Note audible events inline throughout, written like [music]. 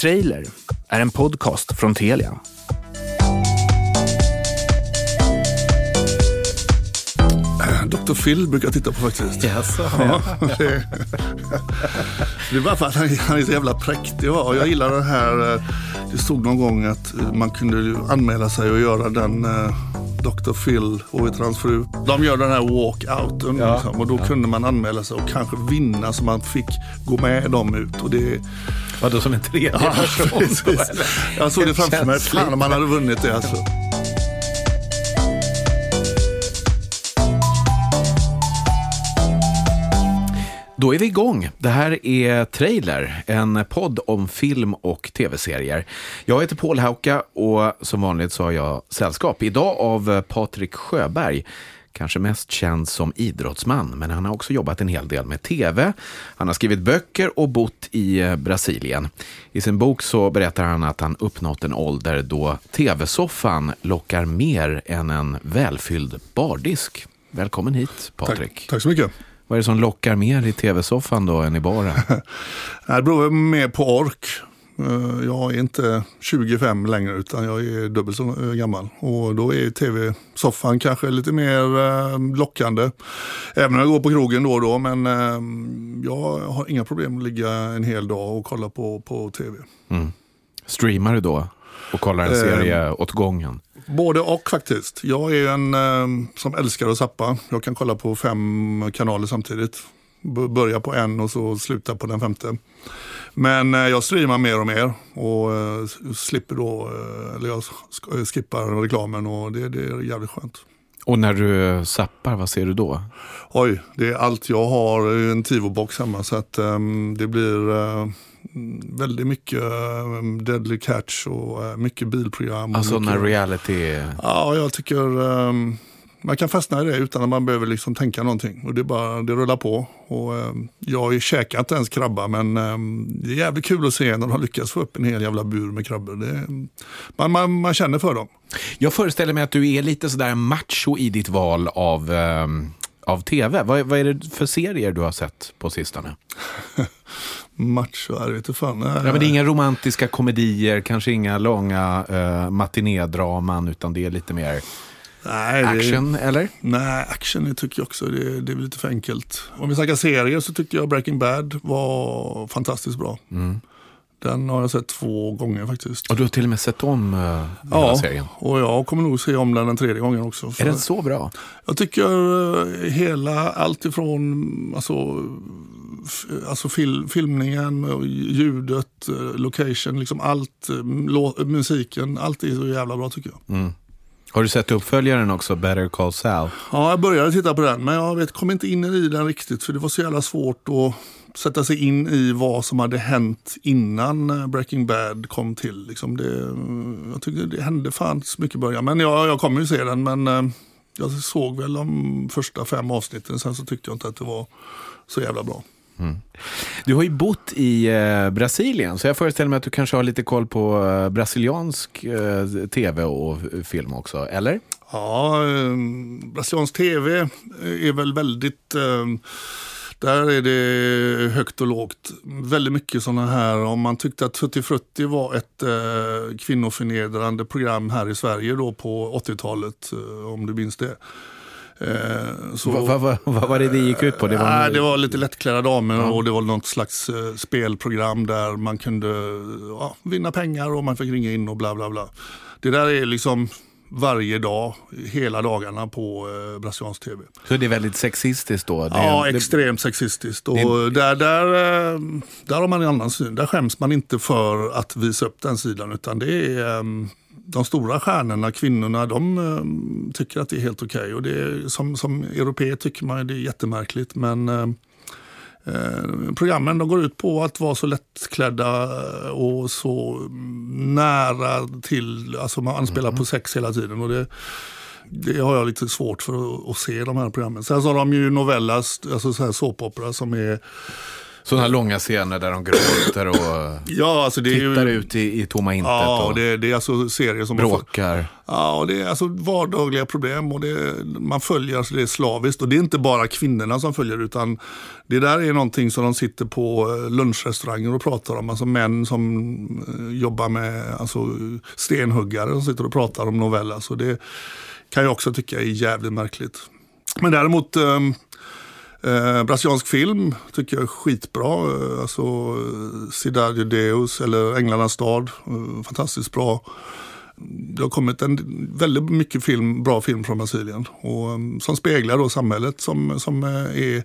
Trailer är en podcast från Telia. Dr. Phil brukar jag titta på faktiskt. Jaså? [laughs] Ja, det, det är bara för att han, han är så jävla präktig. Och jag gillar den här, eh, det stod någon gång att eh, man kunde anmäla sig och göra den eh, Dr. Phil och hans fru. De gör den här walkouten Ja, liksom, och då kunde man anmäla sig och kanske vinna så man fick gå med dem ut. Och det, Vadå som en tredje Ja, person? [laughs] eller? jag såg det framför mig. Fan om man hade vunnit det alltså. Då är vi igång. Det här är Trailer, en podd om film och tv-serier. Jag heter Paul Hauka och som vanligt så har jag sällskap. Idag av Patrik Sjöberg. Kanske mest känd som idrottsman, men han har också jobbat en hel del med tv. Han har skrivit böcker och bott i Brasilien. I sin bok så berättar han att han uppnått en ålder då tv-soffan lockar mer än en välfylld bardisk. Välkommen hit, Patrik. Tack, tack så mycket. Vad är det som lockar mer i tv-soffan då än i baren? [laughs] Det beror mer på ork. Eh, Jag är inte 25 längre utan jag är dubbelt så eh, gammal. Och då är tv-soffan kanske lite mer eh, lockande. Även om jag går på krogen då och då. Men jag har inga problem att ligga en hel dag och kolla på, på tv. Streamar du då och kollar en Eh, serie åt gången? Både och faktiskt. Jag är en eh, som älskar att zappa. Jag kan kolla på fem kanaler samtidigt. B- börja på en och så sluta på den femte. Men eh, jag streamar mer och mer och eh, slipper då, eh, eller jag eh, skippar reklamen och det, det är jävligt skönt. Och när du zappar, vad ser du då? Oj, det är allt jag har, en Tivo-box hemma så att ehm, det blir eh, väldigt mycket eh, Deadly Catch och eh, mycket bilprogram. Alltså mycket, när reality... Ja, jag tycker ehm, man kan fastna i det utan att man behöver liksom tänka någonting. Och det, bara, det rullar på. Och, ehm, jag har ju käkat inte ens krabba men ehm, det är jävligt kul att se när de lyckas få upp en hel jävla bur med krabbor. Det, man, man, man känner för dem. Jag föreställer mig att du är lite sådär macho i ditt val av, ehm, av tv. Vad, vad är det för serier du har sett på sistone? [laughs] Macho, jag vet fan. Ja, men det är inga romantiska komedier, kanske inga långa uh, matinédraman, utan det är lite mer Nej, det- action, eller? Nej, action tycker jag också det, det är lite för enkelt. Om vi snackar serier så tyckte jag Breaking Bad var fantastiskt bra. Den har jag sett två gånger faktiskt. Och du har till och med sett om uh, hela Ja, serien. och jag kommer nog se om den en tredje gången också. Är den så bra? Jag tycker eh, hela, allt ifrån alltså, alltså fil, filmningen, och ljudet, eh, location, liksom allt, eh, musiken, allt är så jävla bra tycker jag. Har du sett uppföljaren också, Better Call Saul? Ja, jag började titta på den, men jag vet, kom inte in i den riktigt för det var så jävla svårt att sätta sig in i vad som hade hänt innan eh, Breaking Bad kom till. Liksom det, jag tyckte det hände fan så mycket i början, men jag, jag kommer ju se den. Men eh, jag såg väl de första fem avsnitten, sen så tyckte jag inte att det var så jävla bra. Du har ju bott i eh, Brasilien, så jag föreställer mig att du kanske har lite koll på eh, brasiliansk eh, tv och film också, eller? Ja, ehm, eh, brasiliansk tv är väl väldigt... Eh, där är det högt och lågt. Väldigt mycket sådana här, om man tyckte att Tutti Frutti var ett eh, kvinnoförnedrande program här i Sverige då på 80-talet, eh, om du minns det. Eh, så, Vad vad- vad var det det gick ut på? Det var, Nej, det var lite lättklädda damer och det var något slags eh, spelprogram där man kunde ja, vinna pengar och man fick ringa in och bla bla bla. Det där är liksom varje dag, hela dagarna på eh, brasiliansk tv. Så det är väldigt sexistiskt då? Det, Ja, extremt sexistiskt. Och det- där, där, eh, där har man en annan syn. Där skäms man inte för att visa upp den sidan utan det är eh, de stora stjärnorna, kvinnorna, de eh, tycker att det är helt okej. Och det är, som, som europé tycker man det är jättemärkligt. Men eh, eh, programmen de går ut på att vara så lättklädda och så nära till, alltså man anspelar på sex hela tiden. Och det, det har jag lite svårt för att, att se de här programmen. Sen så har de ju novellas, alltså så här såpopera som är Sådana här långa scener där de gråter och [clears throat] Ja, alltså det är tittar ju... ut i, i tomma intet Ja, och det, det är alltså serier som... bråkar. Ja, och det är alltså vardagliga problem och det, man följer alltså det slaviskt. Och det är inte bara kvinnorna som följer utan det där är någonting som de sitter på eh, lunchrestauranger och pratar om. Alltså män som eh, jobbar med alltså, stenhuggare som sitter och pratar om noveller. Så det kan jag också tycka är jävligt märkligt. Men däremot ehm, Eh, brasiliansk film tycker jag är skitbra. Eh, alltså Cidade Deus eller Änglarnas stad. Eh, fantastiskt bra. Det har kommit en väldigt mycket film, bra film från Brasilien. Och, eh, som speglar då samhället som, som eh, är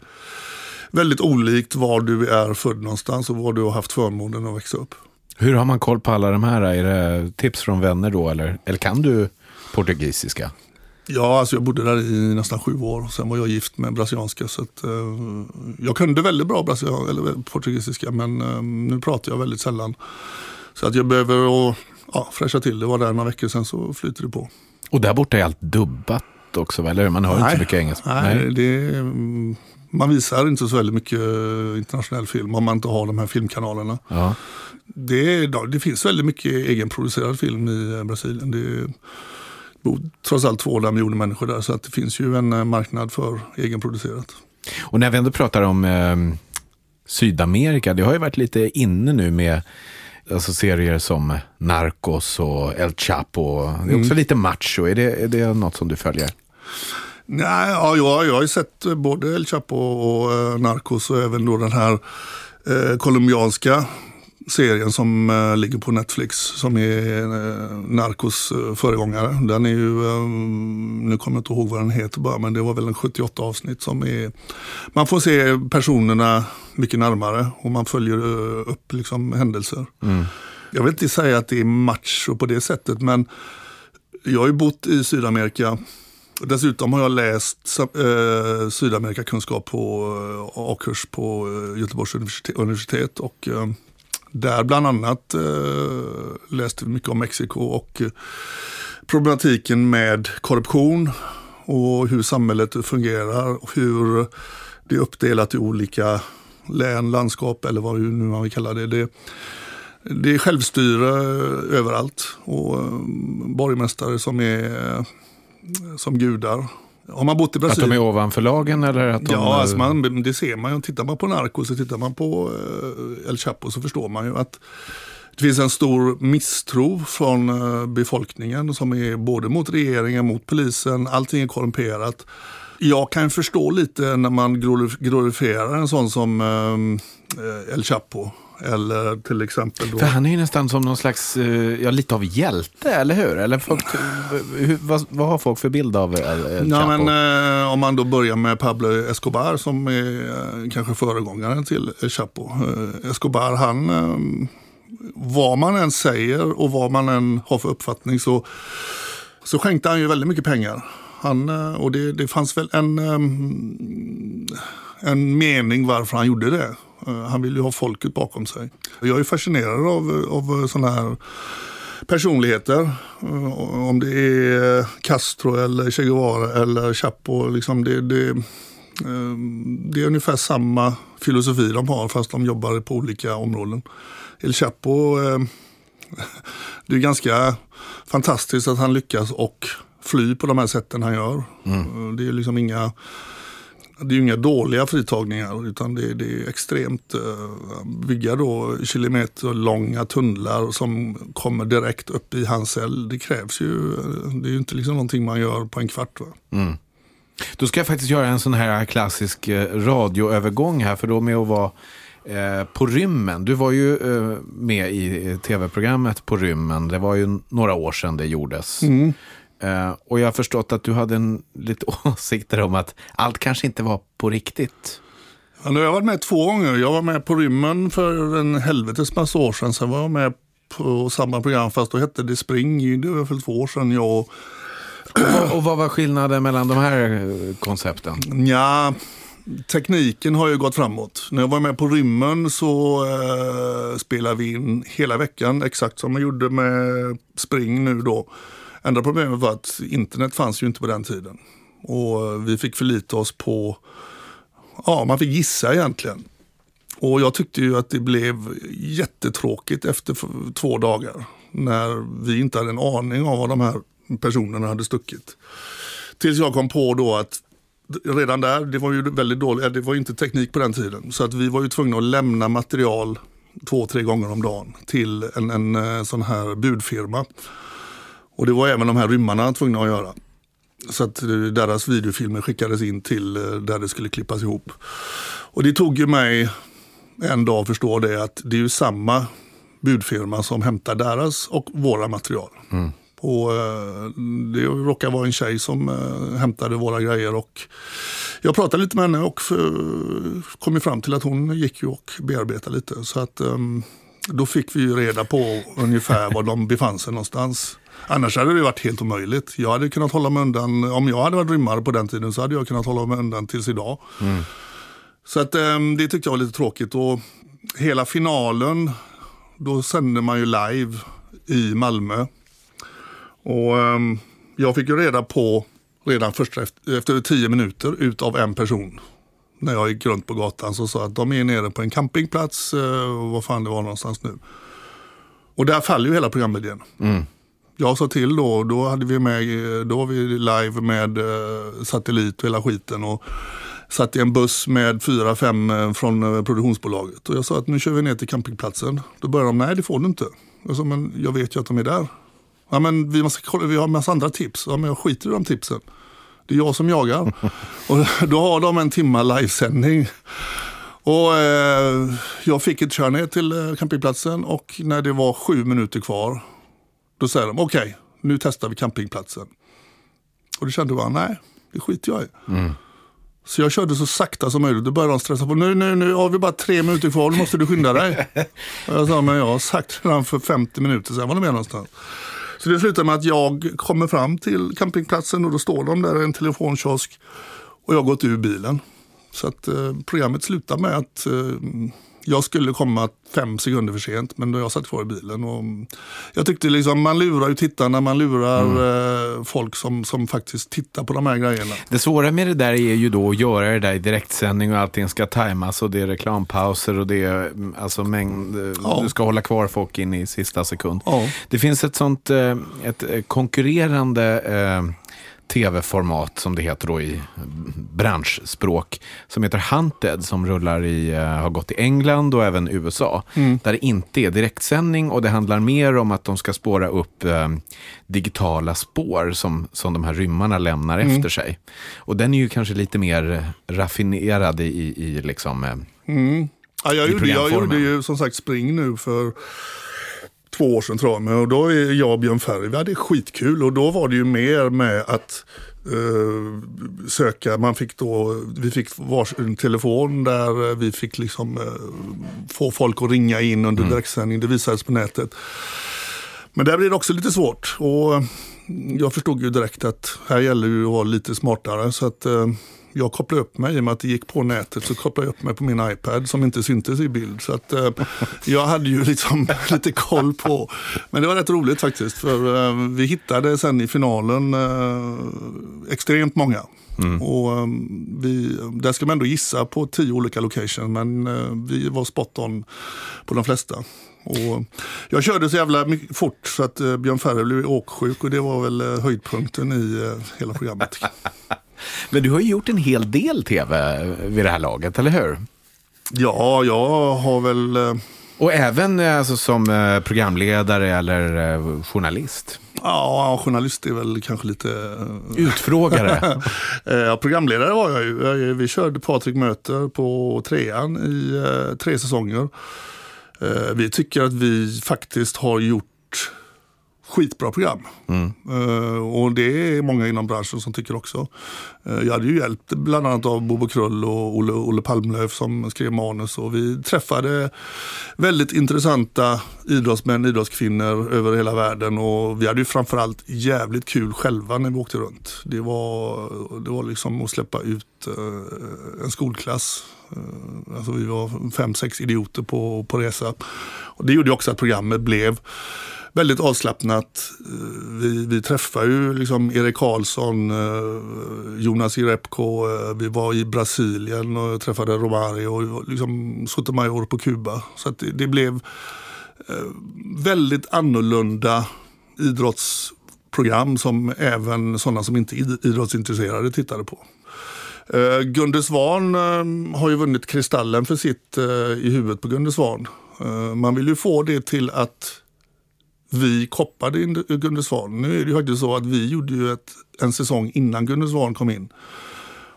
väldigt olikt var du är född någonstans och var du har haft förmånen att växa upp. Hur har man koll på alla de här? Är det tips från vänner då eller, eller kan du portugisiska? Ja, alltså jag bodde där i nästan sju år. Sen var jag gift med brasilianska. Så att, eh, jag kunde väldigt bra brasilian, eller portugisiska men eh, nu pratar jag väldigt sällan. Så att jag behöver och, ja, fräscha till det. var där några veckor sen så flyter det på. Och där borta är allt dubbat också, va? eller Man hör inte så mycket engelska. Nej, Det, är, mm, man visar inte så väldigt mycket eh, internationell film om man inte har de här filmkanalerna. Ja. Det, det finns väldigt mycket egenproducerad film i eh, Brasilien. Det bor trots allt 200 miljoner människor där så att det finns ju en eh, marknad för egenproducerat. Och när vi ändå pratar om eh, Sydamerika, det har ju varit lite inne nu med alltså serier som Narcos och El Chapo. Det är också lite macho. Är det, är det något som du följer? Nej, ja, jag, jag har ju sett eh, både El Chapo och eh, Narcos och även då den här eh, colombianska serien som eh, ligger på Netflix som är eh, Narcos eh, föregångare. Den är ju, eh, nu kommer jag inte ihåg vad den heter bara, men det var väl en 78 avsnitt som är, man får se personerna mycket närmare och man följer eh, upp liksom händelser. Jag vill inte säga att det är macho på det sättet, men jag har ju bott i Sydamerika. Dessutom har jag läst eh, Sydamerikakunskap på eh, A-kurs på eh, Göteborgs universitet, universitet och eh, där bland annat eh, läste vi mycket om Mexiko och eh, problematiken med korruption och hur samhället fungerar och hur det är uppdelat i olika län, landskap eller vad nu man vill kalla det. det det är självstyre överallt och eh, borgmästare som är eh, som gudar. Har man bott i Att de Brasilien? är ovanför lagen eller att de... Ja, alltså man, det ser man ju. Tittar man på Narcos och tittar man på eh, El Chapo så förstår man ju att det finns en stor misstro från eh, befolkningen som är både mot regeringen, mot polisen, allting är korrumperat. Jag kan förstå lite när man glorif- glorifierar en sån som eh, El Chapo. Eller till exempel då... För han är ju nästan som någon slags, eh, ja lite av hjälte, eller hur? Eller folk, hur, vad, vad har folk för bild av El, Chapo? men, eh, om man då börjar med Pablo Escobar som är eh, kanske föregångaren till El Chapo. Eh, Escobar, han, eh, vad man än säger och vad man än har för uppfattning så, så skänkte han ju väldigt mycket pengar. Han, eh, och det, det fanns väl en, en mening varför han gjorde det. Eh, Han ville ju ha folket bakom sig. Jag är fascinerad av, av sådana här personligheter. Eh, Om det är Castro eller Che Guevara eller Chapo. Liksom det, det, eh, det är ungefär samma filosofi de har fast de jobbar på olika områden. El Chapo, eh, [laughs] det är ganska fantastiskt att han lyckas och fly på de här sätten han gör. Eh, Det är liksom inga det är ju inga dåliga fritagningar utan det, det är extremt eh, bygga då kilometer långa tunnlar som kommer direkt upp i hans cell. Det krävs ju, eh, det är ju inte liksom någonting man gör på en kvart. Va? Då ska jag faktiskt göra en sån här klassisk eh, radioövergång här, för då med att vara eh, på rymmen. Du var ju eh, med i eh, tv-programmet På rymmen. Det var ju några år sedan det gjordes. Eh, och jag har förstått att du hade en, lite [laughs] åsikter om att allt kanske inte var på riktigt. Ja, nu har jag varit med två gånger. Jag var med på rymmen för en helvetes massa år sedan. Sen var jag med på samma program fast då hette det Spring. Det var för två år sedan. Jag och Och, vad- och vad var skillnaden mellan de här eh, koncepten? Ja, tekniken har ju gått framåt. När jag var med på rymmen så eh, spelade vi in hela veckan exakt som man gjorde med Spring nu då. Enda problemet var att internet fanns ju inte på den tiden. Och vi fick förlita oss på, ja man fick gissa egentligen. Och jag tyckte ju att det blev jättetråkigt efter två dagar. När vi inte hade en aning om vad de här personerna hade stuckit. Tills jag kom på då att redan där, det var ju väldigt dåligt, det var inte teknik på den tiden. Så att vi var ju tvungna att lämna material två, tre gånger om dagen till en, en, eh, sån här budfirma. Och det var även de här rymmarna tvungna att göra. Så att eh, deras videofilmer skickades in till eh, där det skulle klippas ihop. Och det tog ju mig en dag att förstå det att det är ju samma budfirma som hämtar deras och våra material. Mm. Och, eh, det råkar vara en tjej som hämtade våra grejer. Och jag pratade lite med henne och kom fram till att hon gick ju och bearbetade lite. Så att, ehm, då fick vi reda på ungefär var de befann sig någonstans. Annars hade det varit helt omöjligt. Jag hade kunnat hålla mig undan, om jag hade varit rymmare på den tiden så hade jag kunnat hålla mig undan tills idag. Mm. Så att, ehm, det tyckte jag var lite tråkigt. Och hela finalen, då sände man ju live i Malmö. Och ehm, jag fick ju reda på redan först efter, efter tio minuter utav en person när jag gick runt på gatan så sa att de är nere på en campingplats, eh, vad fan det var någonstans nu. Och där faller ju hela programidén. Mm jag sa till då, då hade vi med, då var vi live med eh, satellit och hela skiten. Och satt i en buss med fyra, fem eh, från eh, produktionsbolaget. Och jag sa att nu kör vi ner till campingplatsen. Då började de, nej det får du inte. Jag sa, men jag vet ju att de är där. Ja men vi, måste vi har en massa andra tips. Ja men jag skiter i de tipsen. Det är jag som jagar. [laughs] och då har de en timma livesändning. Och eh, jag fick ett kör ner till campingplatsen och när det var sju minuter kvar då säger de, okej, okay, nu testar vi campingplatsen. Och då kände jag, nej, det skiter jag i. Mm. Så jag körde så sakta som möjligt. Då började de stressa på. Nu, nu, nu har vi bara tre minuter kvar. Nu måste du skynda dig. och [laughs] jag sa, men jag har sagt redan för 50 minuter sedan var de är någonstans. Så det slutar med att jag kommer fram till campingplatsen och då står de där i en telefonkiosk. Och jag har gått ur bilen. Så att eh, programmet slutar med att eh, jag skulle komma fem sekunder för sent, men då jag satt kvar i bilen. Och jag tyckte liksom, man lurar ju tittarna, man lurar mm. eh, folk som, som faktiskt tittar på de här grejerna. Det svåra med det där är ju då att göra det där i direktsändning och allting ska tajmas och det är reklampauser och det är alltså mängd, eh, ja. du ska hålla kvar folk in i sista sekund. Ja. Det finns ett sånt eh, ett konkurrerande tv-format som det heter då i branschspråk som heter Hunted som rullar i, uh, har gått i England och även USA. Mm. Där det inte är direktsändning och det handlar mer om att de ska spåra upp uh, digitala spår som, som de här rymmarna lämnar mm. efter sig. Och den är ju kanske lite mer raffinerad i, i, liksom, uh, mm. ja, jag, gjorde, jag gjorde ju som sagt Spring nu för två år sedan tror jag. Och då är jag och Björn Ferry, vi hade skitkul och då var det ju mer med att uh, söka, man fick då, vi fick varsin telefon där vi fick liksom uh, få folk att ringa in under mm. direktsändning, det visades på nätet. Men där blir det också lite svårt. Och jag förstod ju direkt att här gäller det att vara lite smartare. Så att uh, jag kopplade upp mig, i och med att det gick på nätet, så kopplade jag upp mig på min iPad som inte syntes i bild. Så att, eh, [laughs] jag hade ju liksom [laughs] lite koll på, men det var rätt roligt faktiskt. För eh, vi hittade sen i finalen eh, extremt många. Mm. Och eh, vi, där ska man ändå gissa på tio olika locations, men eh, vi var spot on på de flesta. Och jag körde så jävla fort så att eh, Björn Ferry blev åksjuk och det var väl höjdpunkten i hela programmet. [laughs] Men du har ju gjort en hel del tv vid det här laget, eller hur? Ja, jag har väl... Eh, Och även eh, alltså, som eh, programledare eller journalist? Ja, journalist är väl kanske lite... Utfrågare? [laughs] ja, programledare var jag ju. Vi körde Patrik möter på trean i tre säsonger. Vi tycker att vi faktiskt har gjort skitbra program. Mm. Uh, och det är många inom branschen som tycker också. Uh, jag hade ju hjälpt bland annat av Bobo Krull och Olle, Olle Palmlöf som skrev manus. Och vi träffade väldigt intressanta idrottsmän, idrottskvinnor över hela världen. Och vi hade ju framförallt jävligt kul själva när vi åkte runt. Det var, det var liksom att släppa ut uh, en skolklass. Alltså vi var fem, sex idioter på, på resa. Och det gjorde också att programmet blev väldigt avslappnat. Eh, vi, vi träffade ju liksom Erik Karlsson, eh, Jonas Irepko, eh, vi var i Brasilien och träffade Romario och liksom Sotomayor på Kuba. Så det, det, blev väldigt annorlunda idrottsprogram som även sådana som inte är idrottsintresserade tittade på. Gunde Svan har ju vunnit Kristallen för sitt i huvudet på Gunde Svan. man vill ju få det till att vi koppade in Gunde Svan. Nu är det ju faktiskt så att vi gjorde ju ett, en säsong innan Gunde Svan kom in.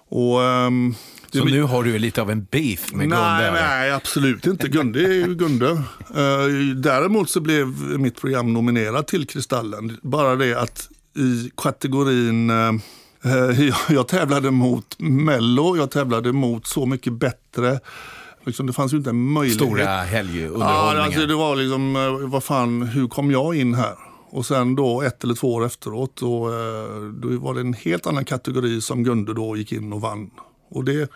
Och, um, så nu har du lite av en beef med nej, Gunde? Nej, absolut inte. Gunde är ju Gunde. Uh, däremot så blev mitt program nominerat till Kristallen. Bara det att i kategorin uh, [laughs] jag tävlade mot Mello, jag tävlade mot Så mycket bättre. Liksom, det fanns ju inte en möjlighet. Stora helgunderhållningar. Ja, alltså, det var liksom, eh, vad fan, hur kom jag in här? Och sen då ett eller två år efteråt, då, eh, då var det en helt annan kategori som Gunde då gick in och vann. Och det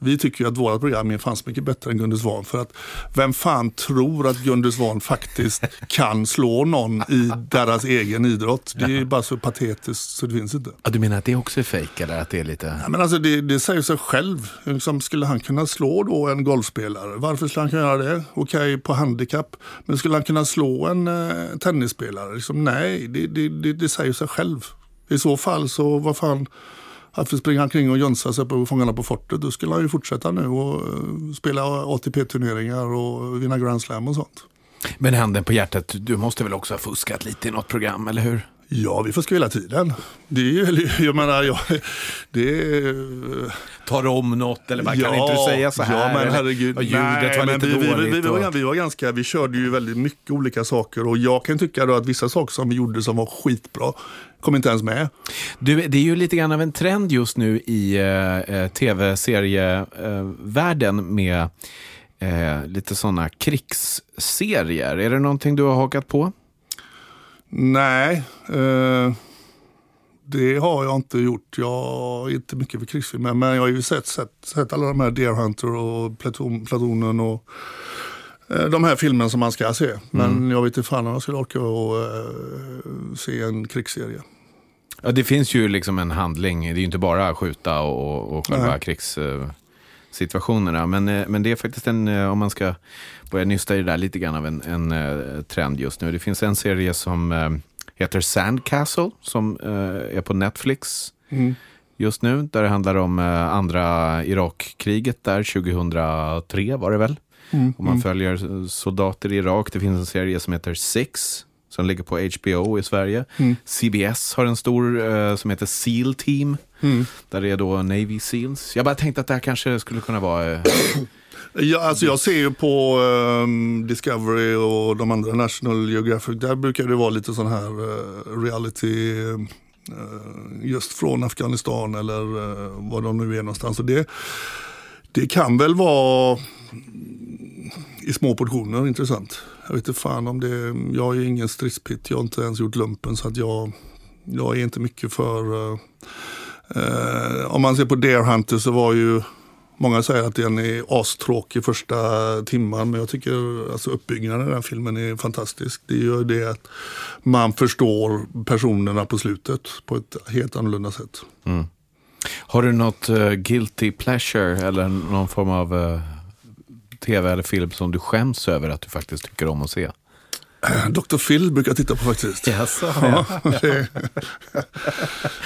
vi tycker ju att våra program är fanns mycket bättre än Gunde Svan. För att vem fan tror att Gunde Svan faktiskt kan slå någon i deras egen idrott? Det är bara så patetiskt så det finns inte. Ja, du menar att det också är fejk eller att det är lite... Ja, men alltså det, det säger sig själv. Liksom, skulle han kunna slå då en golfspelare? Varför skulle han kunna göra det? Okej, okay, på handikapp. Men skulle han kunna slå en eh, tennisspelare? Liksom, nej, det, det, det, det säger sig själv. I så fall så, vad fan att vi springer omkring och jönsar sig på Fångarna på fortet. Då skulle han ju fortsätta nu och eh, spela ATP-turneringar och vinna Grand Slam och sånt. Men handen på hjärtat, du måste väl också ha fuskat lite i något program, eller hur? Ja, vi fuskar hela tiden. Det är ju, jag menar, jag, det är... Tar om något eller vad, ja, kan inte du säga så här? Ja, men herregud. Och ljudet nej, var lite vi, dåligt. Vi, vi, vi, var, vi var ganska, vi körde ju väldigt mycket olika saker och jag kan tycka då att vissa saker som vi gjorde som var skitbra kom inte ens med. Du, det är ju lite grann av en trend just nu i eh, eh tv-serievärlden eh, med eh, lite sådana krigsserier. Är det någonting du har hakat på? Nej, eh, det har jag inte gjort. Jag är inte mycket för krigsfilmer, men jag har ju sett, sett, sett alla de här Deer Hunter och Platon, Platonen och eh, de här filmerna som man ska se. Men mm. jag vet inte fan om jag skulle orka att eh, se en krigsserie. Ja, det finns ju liksom en handling. Det är ju inte bara skjuta och, och själva Nej. Krigssituationerna. Men, eh, men det är faktiskt en, eh, om man ska börja nysta i det där, lite grann av en, en uh, trend just nu. Det finns en serie som heter Sandcastle som är på Netflix mm. just nu. Där det handlar om andra Irakkriget där 2003 var det väl. Mm. Och man mm. följer soldater i Irak. Det finns en serie som heter Six som ligger på HBO i Sverige. Mm. CBS har en stor som heter Seal Team. Mm. Där det är då Navy Seals. Jag bara tänkte att det här kanske skulle kunna vara eh, [coughs] Ja, alltså jag ser ju på um, Discovery och de andra National Geographic, där brukar det vara lite sån här uh, reality uh, just från Afghanistan eller uh, var de nu är någonstans. Och det, det kan väl vara i små portioner intressant. Jag vet inte fan om det, jag är ingen stridspitt, jag har inte ens gjort lumpen så att jag, jag är inte mycket för Eh, om man ser på Dare Hunter så var ju Många säger att den är astråkig första timman men jag tycker alltså uppbyggnaden i den filmen är fantastisk. Det gör det att man förstår personerna på slutet på ett helt annorlunda sätt. Mm. Har du något uh, guilty pleasure eller någon form av uh, tv eller film som du skäms över att du faktiskt tycker om att se? Dr. Phil brukar jag titta på faktiskt. Yes, ja, det, [laughs]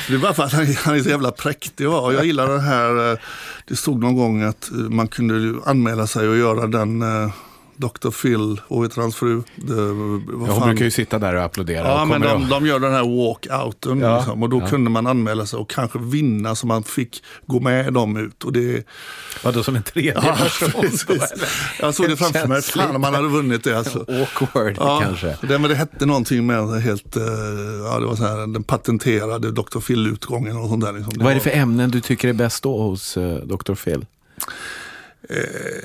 det, är bara för att han, han är så jävla präktig. Va? Jag gillar den här, eh, det stod någon gång att man kunde anmäla sig och göra den eh, Dr. Phil och vet hans fru. Det, ja, hon brukar ju sitta där och applådera. Ja, och men de, de, gör den här walkouten. Ja, liksom, och då ja. kunde man anmäla sig och kanske vinna så man fick gå med dem ut. Och det... Vadå, som en tredje ja, person? Jag såg det framför mig. Fan om man hade vunnit det. Alltså. Awkward ja, kanske. Det, men det hette någonting med helt, eh, ja det var så här, den patenterade Dr. Phil-utgången och sånt där. Liksom. Vad är det för ämnen du tycker är bäst då hos uh, Dr. Phil? Eh,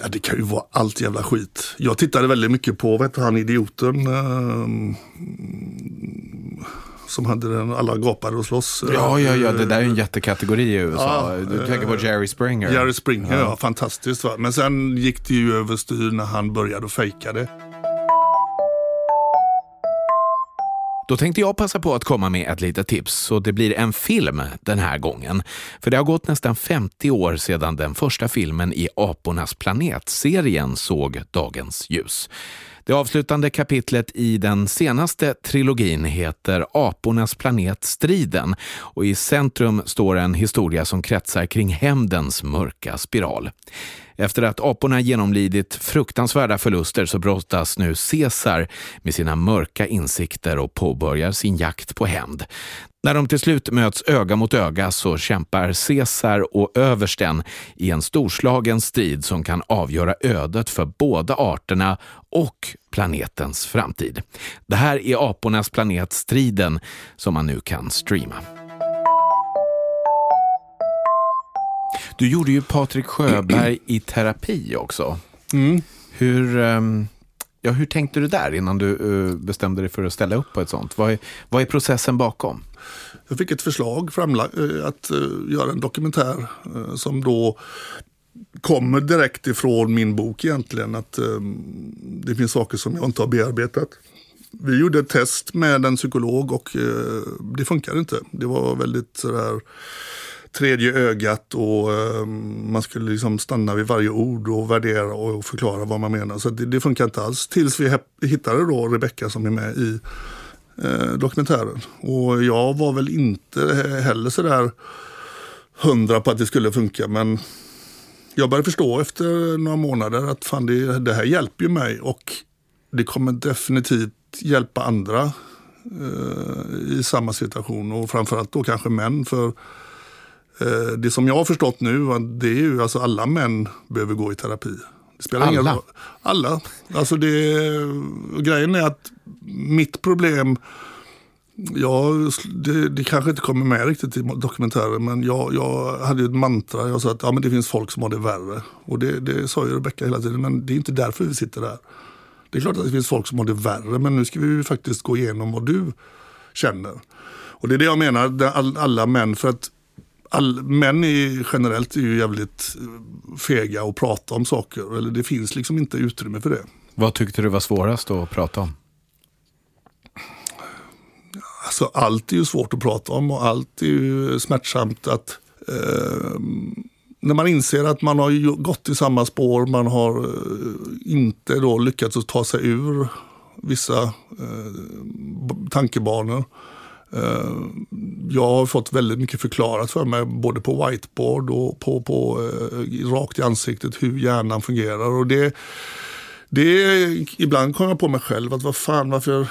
ja, det kan ju vara allt jävla skit. Jag tittade väldigt mycket på, vet du, han idioten. Eh, som hade den, alla gapade och slåss. Ja, ja, ja, det där är en jättekategori i USA. Ja, du tänker på Jerry Springer. Jerry Springer, ja, ja fantastiskt. Va? Men sen gick det ju överstyr när han började fejka det. Då tänkte jag passa på att komma med ett litet tips och det blir en film den här gången. För det har gått nästan 50 år sedan den första filmen i Apornas planet-serien såg dagens ljus. Det avslutande kapitlet i den senaste trilogin heter Apornas planet Striden och i centrum står en historia som kretsar kring hämndens mörka spiral. Efter att aporna genomlidit fruktansvärda förluster så brottas nu Caesar med sina mörka insikter och påbörjar sin jakt på hämnd. När de till slut möts öga mot öga så kämpar Caesar och översten i en storslagen strid som kan avgöra ödet för båda arterna och planetens framtid. Det här är Apornas planet Striden som man nu kan streama. Du gjorde ju Patrik Sjöberg i terapi också. Mm. Hur, ehm, ja, hur tänkte du där innan du eh, bestämde dig för att ställa upp på ett sånt? Vad är, vad är processen bakom? Jag fick ett förslag eh, att eh, göra en dokumentär som då kommer direkt ifrån min bok egentligen. Att det finns saker som jag inte har bearbetat. Vi gjorde ett test med en psykolog och det funkade inte. Det var väldigt sådär tredje ögat och eh, man skulle liksom stanna vid varje ord och värdera och förklara vad man menar. Så det, det funkar inte alls. Tills vi hittade då Rebecka som är med i eh, dokumentären. Och jag var väl inte heller sådär hundra på att det skulle funka men jag började förstå efter några månader att fan det, det här hjälper ju mig och det kommer definitivt hjälpa andra eh, i samma situation och framförallt då kanske män. för det som jag har förstått nu, det är ju alltså alla män behöver gå i terapi. Det spelar alla? Ingen roll. Alla. Alltså det, grejen är att mitt problem, jag, det, det kanske inte kommer med riktigt i dokumentären, men jag, jag hade ett mantra. Jag sa att ja, men det finns folk som har det värre. Och det, det sa ju Rebecka hela tiden, men det är inte därför vi sitter där. Det är klart att det finns folk som har det värre, men nu ska vi faktiskt gå igenom vad du känner. Och det är det jag menar, alla män. För att all, män är generellt är ju jävligt eh, fega att prata om saker. Eller det finns liksom inte utrymme för det. Vad tyckte du var svårast att prata om? Alltså, allt är ju svårt att prata om och allt är ju smärtsamt att eh, när man inser att man har gått i samma spår, man har eh, inte då lyckats att ta sig ur vissa eh, tankebanor. Eh, jag har fått väldigt mycket förklarat för mig, både på whiteboard och på, på, eh, rakt i ansiktet, hur hjärnan fungerar. Och det, det, ibland kommer jag på mig själv, att vad fan, varför,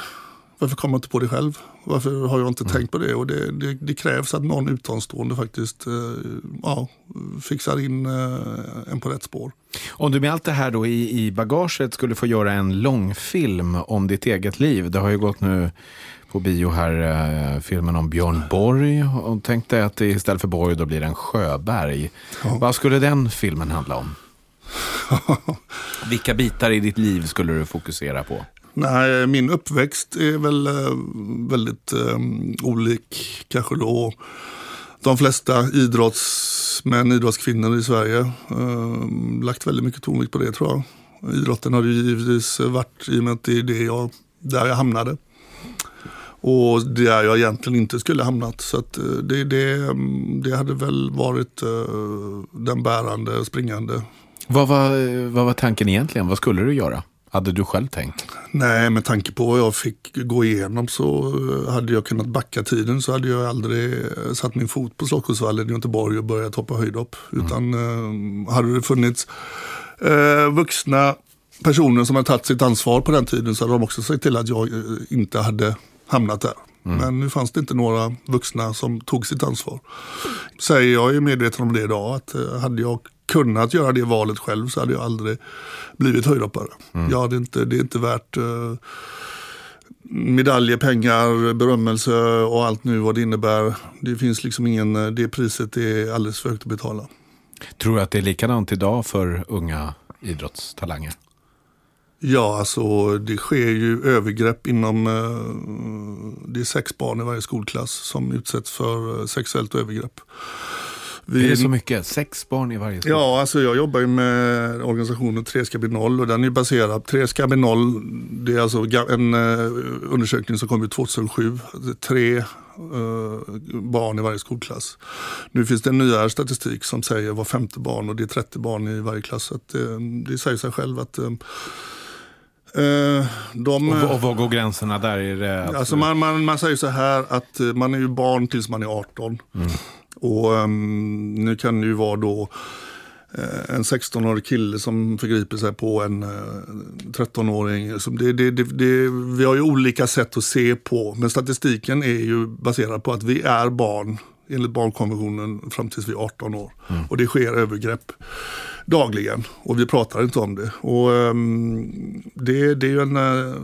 varför kommer jag inte på det själv? Varför har jag inte mm. tänkt på det? Och det, det, det, krävs att någon utomstående faktiskt eh, ja, fixar in en på rätt spår. Om du med allt det här då i, i bagaget skulle få göra en långfilm om ditt eget liv. Det har ju gått nu på bio här, eh, filmen om Björn Borg. Och tänkte att det istället för Borg då blir det en Sjöberg. Ja. Vad skulle den filmen handla om? [laughs] Vilka bitar i ditt liv skulle du fokusera på? Nej, min uppväxt är väl eh, väldigt eh, olik kanske då de flesta idrottsmän, idrottskvinnor i Sverige. Eh, lagt väldigt mycket tonvikt på det tror jag. Idrotten har ju givetvis varit, i och med att det är det jag, där jag hamnade. Och där jag egentligen inte skulle hamnat. Så eh, det, det, mm, det hade väl varit uh, den bärande, springande. Vad var, vad var tanken egentligen? Vad skulle du göra? Hade du själv tänkt? Nej, med tanke på vad jag fick gå igenom så eh, hade jag kunnat backa tiden så hade jag aldrig satt min fot på Slottsvallen i Göteborg och börjat hoppa höjdhopp. Mm. Utan hade det funnits uh, vuxna personer som hade tagit sitt ansvar på den tiden så hade de också sett till att jag inte hade hamnat där. Mm. Men nu fanns det inte några vuxna som tog sitt ansvar. Säger jag är medveten om det idag, att eh, hade jag kunnat göra det valet själv så hade jag aldrig blivit höjdhoppare. Mm. Jag hade inte, det är inte värt uh, medaljer, pengar, berömmelse och allt nu vad det innebär. Det finns liksom ingen, eh, det priset är alldeles för högt att betala. Tror du att det är likadant idag för unga idrottstalanger? Ja, alltså det sker ju övergrepp inom, eh, det är sex barn i varje skolklass som utsätts för eh, sexuellt övergrepp. Vi, är det så mycket? Sex barn i varje skola? Ja, alltså jag jobbar ju med organisationen Tre ska bli noll och den är baserad, Tre ska bli noll, det är alltså en uh, undersökning som kom ut 2007. Tre barn i varje skolklass. Nu finns det en nyare statistik som säger var femte barn och det är 30 barn i varje klass. Att, uh, det säger sig själv att de, och, och vad går gränserna där? Är det alltså man, man, man säger så här att man är ju barn tills man är 18. Mm. Och um, nu kan det ju vara då uh, en 16-årig kille som förgriper sig på en uh, 13-åring. Det, det, det, vi har ju olika sätt att se på, men statistiken är ju baserad på att vi är barn enligt barnkonventionen fram tills vi är 18 år. Mm. Och det sker övergrepp dagligen och vi pratar inte om det. Och um, det, det är ju en uh,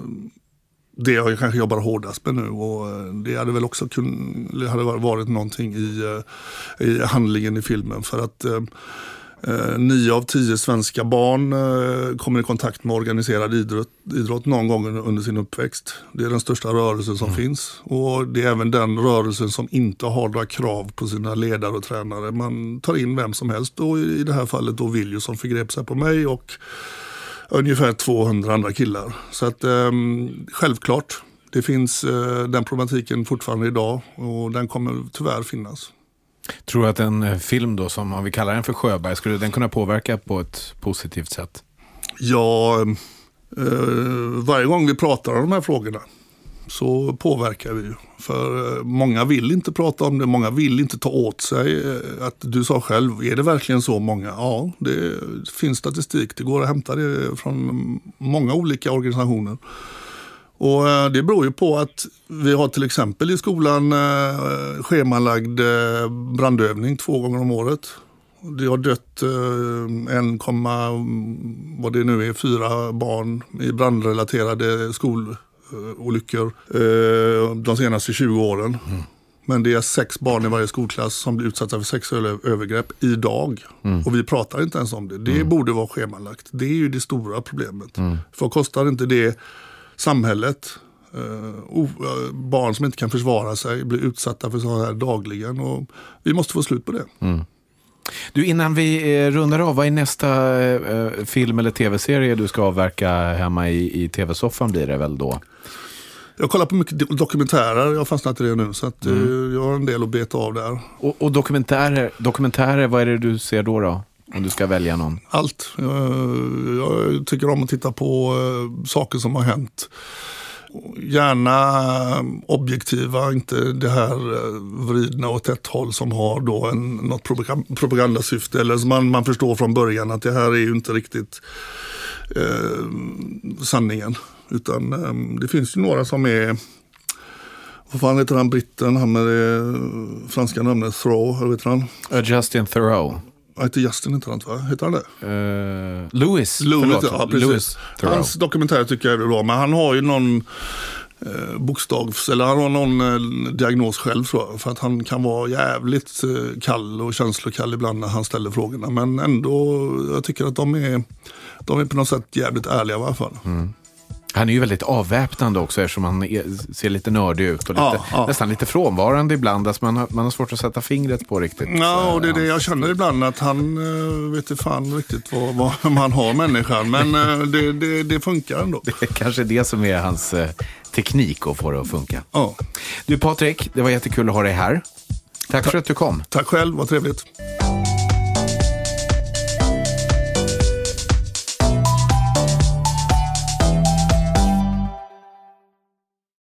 det jag kanske jobbar hårdast med nu och eh, det hade väl också kun, hade varit någonting i, uh, i handlingen i filmen för att Eh, nio av tio svenska barn eh, kommer i kontakt med organiserad idrott, idrott någon gång under sin uppväxt. Det är den största rörelsen som mm. finns. Och det är även den rörelsen som inte har några krav på sina ledare och tränare. Man tar in vem som helst och i det här fallet då Viljo som förgrep sig på mig och ungefär 200 andra killar. Så att eh, självklart, det finns eh, den problematiken fortfarande idag och den kommer tyvärr finnas. Tror du att en eh, film då, som om vi kallar den för Sjöberg, skulle den kunna påverka på ett positivt sätt? Ja, eh, varje gång vi pratar om de här frågorna så påverkar vi. För eh, många vill inte prata om det, många vill inte ta åt sig. Eh, att Du sa själv, är det verkligen så många? Ja, det finns statistik. Det går att hämta det från många olika organisationer. Och eh, det beror ju på att vi har till exempel i skolan eh, schemalagd eh, brandövning två gånger om året. Det har dött 1, vad det nu är, fyra barn i brandrelaterade skololyckor de senaste 20 åren. Mm. Men det är sex barn i varje skolklass som blir utsatta för sexuella övergrepp idag. Mm. Och vi pratar inte ens om det. Det mm. borde vara schemalagt. Det är ju det stora problemet. Mm. För kostar inte det samhället. Uh, barn som inte kan försvara sig blir utsatta för så här dagligen. Och vi måste få slut på det. Mm. Du, innan vi eh, rundar av, vad är nästa eh, film eller tv-serie du ska avverka hemma i, i tv-soffan blir det väl då? Jag kollar på mycket dokumentärer, jag har fastnat i det nu. Så att, mm. jag har en del att beta av där. Och, och, dokumentärer, dokumentärer, vad är det du ser då? då? Om du ska välja någon? Allt. Jag, jag tycker om att titta på uh, saker som har hänt. Gärna objektiva, inte det här vridna åt ett håll som har då en, något propagandasyfte. Eller som man, man förstår från början att det här är ju inte riktigt uh, sanningen. Utan um, det finns ju några som är vad fan heter han britten, han med det franska namnet Thoreau, eller vet han? Justin Thoreau. Heter Justin inte han va? Heter han det? Uh, Louis. Louis, ja, Louis Hans dokumentär tycker jag är bra, men han har ju någon eh, bokstavs, eller han har någon eh, diagnos själv tror jag. För att han kan vara jävligt eh, kall och känslokall ibland när han ställer frågorna. Men ändå, jag tycker att de är, de är på något sätt jävligt ärliga i alla fall. Mm. Han är ju väldigt avväpnande också eftersom han är, ser lite nördig ut och lite, ja, ja. nästan lite frånvarande ibland. Alltså man, har, man har svårt att sätta fingret på riktigt. Ja, och det är det jag känner ibland att han uh, vet inte fan riktigt vad, vad man har människan. Men uh, det, det, det, funkar ändå. [laughs] Det är kanske det som är hans uh, teknik att få det att funka. Ja. Du Patrik, det var jättekul att ha dig här. Tack Ta för att du kom. Tack själv, vad trevligt.